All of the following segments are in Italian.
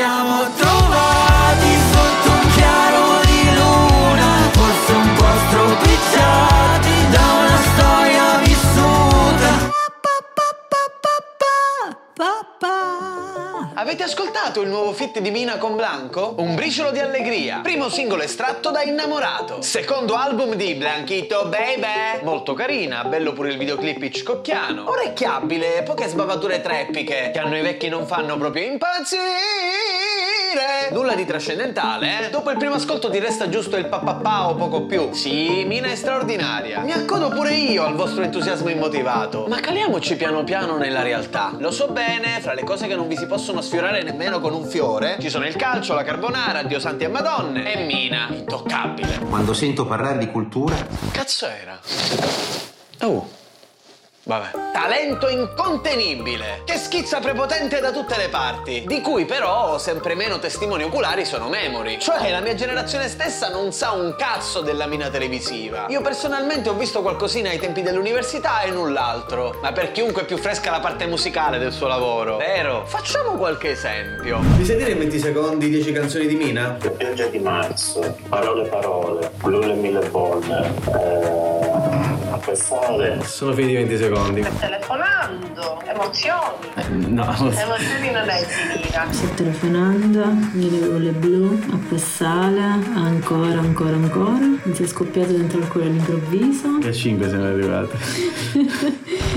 siamo trovati ascoltato il nuovo fit di Mina con Blanco? Un briciolo di allegria. Primo singolo estratto da Innamorato. Secondo album di Blanchito Baby. Molto carina, bello pure il videoclip Hitchcockiano. Orecchiabile, poche sbavature treppiche che a noi vecchi non fanno proprio impazzire. Nulla di trascendentale, eh? Dopo il primo ascolto ti resta giusto il papapà o poco più. Sì, Mina è straordinaria. Mi accodo pure io al vostro entusiasmo immotivato. Ma caliamoci piano piano nella realtà. Lo so bene, fra le cose che non vi si possono sfiorare nemmeno con un fiore, ci sono il calcio, la carbonara, Dio santi e madonne e Mina, intoccabile. Quando sento parlare di cultura, Cazzo era? Oh. Vabbè. Talento incontenibile, che schizza prepotente da tutte le parti, di cui però sempre meno testimoni oculari sono memori. Cioè la mia generazione stessa non sa un cazzo della mina televisiva. Io personalmente ho visto qualcosina ai tempi dell'università e null'altro. Ma per chiunque è più fresca la parte musicale del suo lavoro, vero? Facciamo qualche esempio. Mi sai dire in 20 secondi 10 canzoni di Mina? Pioggia di marzo, parole parole, blu le mille bolle, eh, a pensare. Sono finiti 20 secondi. telefonando, emozioni. No, Emozioni non è finita. Sto telefonando, mille bolle blu, acqua e sale, ancora, ancora, ancora. Mi si è scoppiato dentro il cuore all'improvviso. che a 5 siamo arrivati.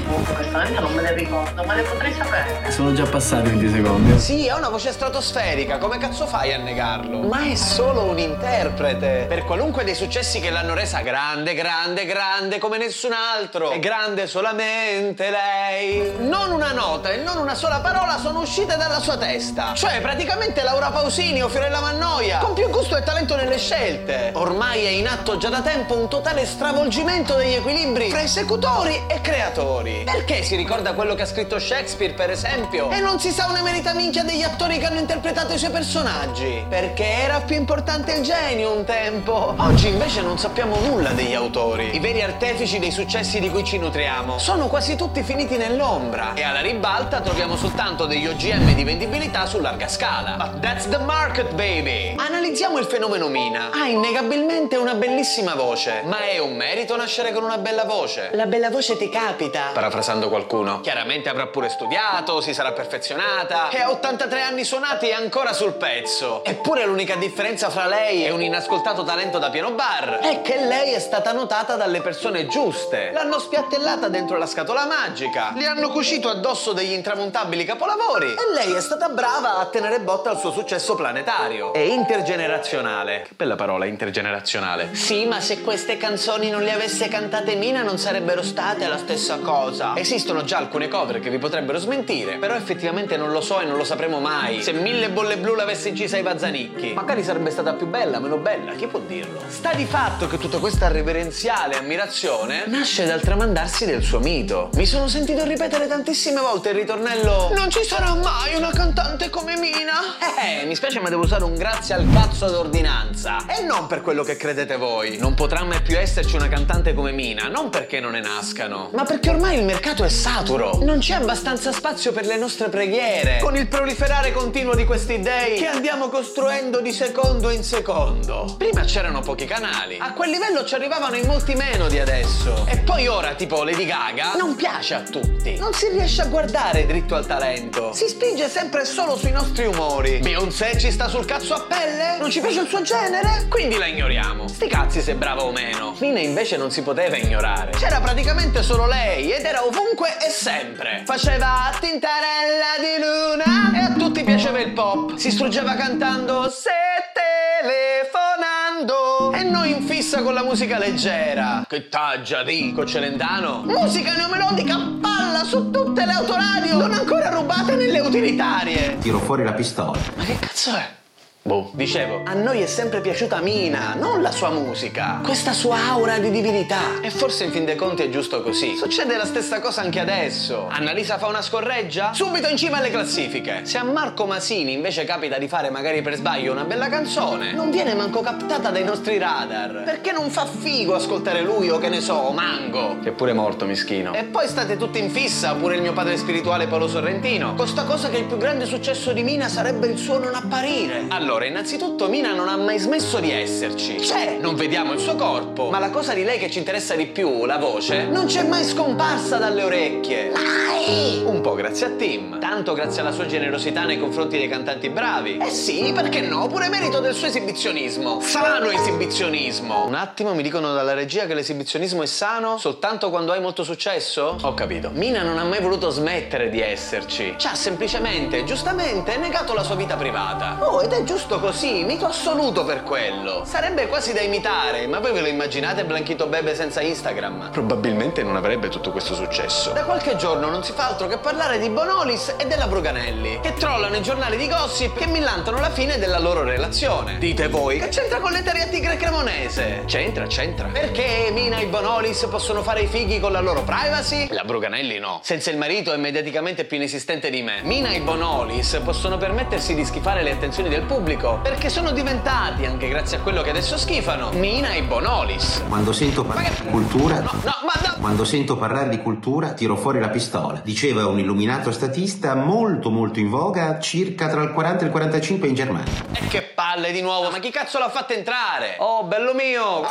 Questa momento non me ne ricordo, ma le potrei sapere. Sono già passati 20 secondi. Sì, ha una voce stratosferica, come cazzo fai a negarlo? Ma è solo un interprete. Per qualunque dei successi che l'hanno resa grande, grande, grande come nessun altro. È grande solamente lei. Non una nota e non una sola parola sono uscite dalla sua testa. Cioè, praticamente Laura Pausini o Fiorella Mannoia. Con più gusto e talento nelle scelte. Ormai è in atto già da tempo un totale stravolgimento degli equilibri tra esecutori e creatori. Perché si ricorda quello che ha scritto Shakespeare, per esempio? E non si sa una merita minchia degli attori che hanno interpretato i suoi personaggi. Perché era più importante il genio un tempo. Oggi invece non sappiamo nulla degli autori. I veri artefici dei successi di cui ci nutriamo sono quasi tutti finiti nell'ombra. E alla ribalta troviamo soltanto degli OGM di vendibilità su larga scala. But that's the market, baby! Analizziamo il fenomeno Mina. Ha innegabilmente una bellissima voce. Ma è un merito nascere con una bella voce? La bella voce ti capita? Parafrasando qualcuno. Chiaramente avrà pure studiato, si sarà perfezionata. E a 83 anni suonati è ancora sul pezzo. Eppure l'unica differenza fra lei e un inascoltato talento da piano bar è che lei è stata notata dalle persone giuste. L'hanno spiattellata dentro la scatola magica. Le hanno cucito addosso degli intramontabili capolavori. E lei è stata brava a tenere botta al suo successo planetario. E intergenerazionale. Che bella parola, intergenerazionale. Sì, ma se queste canzoni non le avesse cantate Mina non sarebbero state la stessa cosa. Esistono già alcune cover che vi potrebbero smentire, però effettivamente non lo so e non lo sapremo mai. Se mille bolle blu l'avesse incisa ai Bazzanicchi, magari sarebbe stata più bella, meno bella, chi può dirlo? Sta di fatto che tutta questa reverenziale ammirazione nasce dal tramandarsi del suo mito. Mi sono sentito ripetere tantissime volte il ritornello Non ci sarà mai una cantante come Mina. Eh, mi spiace ma devo usare un grazie al cazzo d'ordinanza. E non per quello che credete voi. Non potrà mai più esserci una cantante come Mina, non perché non ne nascano, ma perché ormai il mercato è saturo. Non c'è abbastanza spazio per le nostre preghiere. Con il proliferare continuo di questi dei che andiamo costruendo di secondo in secondo. Prima c'erano pochi canali. A quel livello ci arrivavano in molti meno di adesso. E poi ora, tipo Lady Gaga, non piace a tutti. Non si riesce a guardare dritto al talento. Si spinge sempre e solo sui nostri umori. Beyoncé ci sta sul cazzo a pelle? Non ci piace il suo genere? Quindi la ignoriamo. Sti cazzi se è brava o meno. Mina invece non si poteva ignorare. C'era praticamente solo lei ed era ovunque e sempre. Faceva tintarella di luna e a tutti piaceva il pop. Si struggeva cantando se telefonando e noi in fissa con la musica leggera. Che taggia dico Celentano. Musica neomelodica palla su tutte le autoradio. Non ancora rubate nelle utilitarie. tiro fuori la pistola. Ma che cazzo è? Boh, dicevo, a noi è sempre piaciuta Mina, non la sua musica. Questa sua aura di divinità. E forse in fin dei conti è giusto così. Succede la stessa cosa anche adesso. Annalisa fa una scorreggia? Subito in cima alle classifiche. Se a Marco Masini invece capita di fare magari per sbaglio una bella canzone, non viene manco captata dai nostri radar. Perché non fa figo ascoltare lui o che ne so, Mango. Che è pure morto, mischino. E poi state tutti in fissa, pure il mio padre spirituale Paolo Sorrentino. Con sta cosa che il più grande successo di Mina sarebbe il suo non apparire. Allora, innanzitutto Mina non ha mai smesso di esserci. C'è, non vediamo il suo corpo, ma la cosa di lei che ci interessa di più, la voce, non c'è mai scomparsa dalle orecchie. Mai! Un po' grazie a Tim, tanto grazie alla sua generosità nei confronti dei cantanti bravi. Eh sì, perché no? Pure merito del suo esibizionismo. Sano esibizionismo. Un attimo, mi dicono dalla regia che l'esibizionismo è sano soltanto quando hai molto successo? Ho capito. Mina non ha mai voluto smettere di esserci. Ci ha semplicemente, giustamente, negato la sua vita privata. Oh, ed è giusto così, mito assoluto per quello. Sarebbe quasi da imitare, ma voi ve lo immaginate Blanchito Bebe senza Instagram? Probabilmente non avrebbe tutto questo successo. Da qualche giorno non si fa altro che parlare di Bonolis e della Bruganelli, che trollano i giornali di gossip che millantano la fine della loro relazione. Dite voi, che c'entra con le a tigre cremonese? C'entra, c'entra. Perché Mina e Bonolis possono fare i fighi con la loro privacy? La Bruganelli no. Senza il marito è mediaticamente più inesistente di me. Mina e Bonolis possono permettersi di schifare le attenzioni del pubblico perché sono diventati, anche grazie a quello che adesso schifano, Mina e Bonolis. Quando sento parlare di cultura, No, no, ma no! quando sento parlare di cultura, tiro fuori la pistola. Diceva un illuminato statista molto molto in voga circa tra il 40 e il 45 in Germania. E che palle di nuovo, ma chi cazzo l'ha fatta entrare? Oh, bello mio!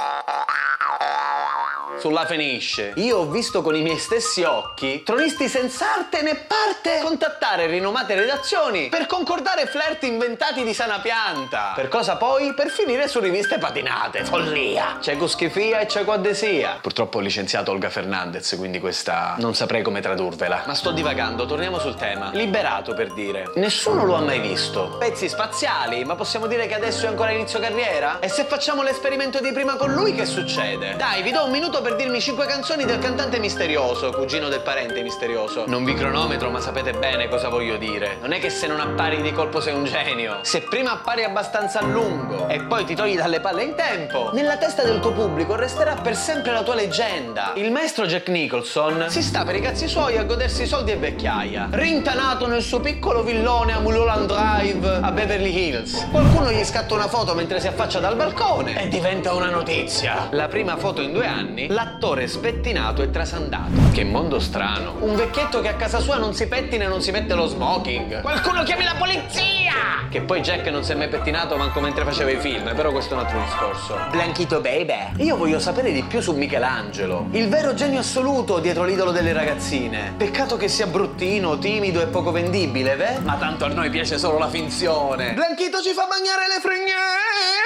Sulla finisce. Io ho visto con i miei stessi occhi tronisti senza arte né parte contattare rinomate redazioni per concordare flirt inventati di sana pianta. Per cosa poi? Per finire su riviste patinate. Follia! C'è schifia e c'è addesia. Purtroppo ho licenziato Olga Fernandez, quindi questa non saprei come tradurvela. Ma sto divagando, torniamo sul tema. Liberato per dire. Nessuno lo ha mai visto. Pezzi spaziali, ma possiamo dire che adesso è ancora inizio carriera? E se facciamo l'esperimento di prima con lui, che succede? Dai, vi do un minuto per dirmi cinque canzoni del cantante misterioso, cugino del parente misterioso. Non vi cronometro, ma sapete bene cosa voglio dire. Non è che se non appari di colpo sei un genio. Se prima appari abbastanza a lungo e poi ti togli dalle palle in tempo, nella testa del tuo pubblico resterà per sempre la tua leggenda. Il maestro Jack Nicholson si sta per i cazzi suoi a godersi soldi e vecchiaia. Rintanato nel suo piccolo villone a Mulholland Drive a Beverly Hills. Qualcuno gli scatta una foto mentre si affaccia dal balcone e diventa una notizia. La prima foto in due anni, l'attore spettinato e trasandato. Che mondo strano. Un vecchietto che a casa sua non si pettina e non si mette lo smoking. Qualcuno chiami la polizia! Che poi Jack non si è mai pettinato manco mentre faceva i film, però questo è un altro discorso. Blanchito baby. Io voglio sapere di più su Michelangelo. Il vero genio assoluto dietro l'idolo delle ragazzine. Peccato che sia bruttino, timido e poco vendibile, ve? Ma tanto a noi piace solo la finzione. Blanchito ci fa bagnare le fregnette!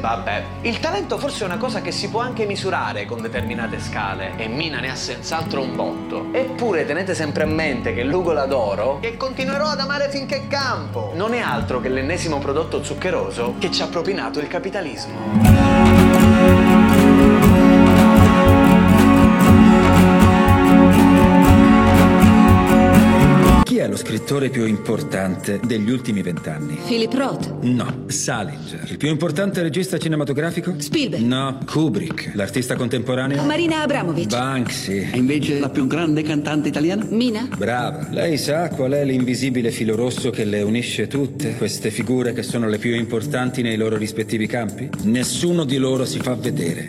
Vabbè, il talento forse è una cosa che si può anche misurare con determinate scale e Mina ne ha senz'altro un botto. Eppure tenete sempre a mente che l'ugola d'oro, che continuerò ad amare finché campo, non è altro che l'ennesimo prodotto zuccheroso che ci ha propinato il capitalismo. Chi è lo scrittore più importante degli ultimi vent'anni? Philip Roth, No, Salinger. Il più importante regista cinematografico? Spielberg, No, Kubrick. L'artista contemporaneo? Marina Abramovic, Banksy. E invece la più grande cantante italiana? Mina, Brava. Lei sa qual è l'invisibile filo rosso che le unisce tutte queste figure che sono le più importanti nei loro rispettivi campi? Nessuno di loro si fa vedere.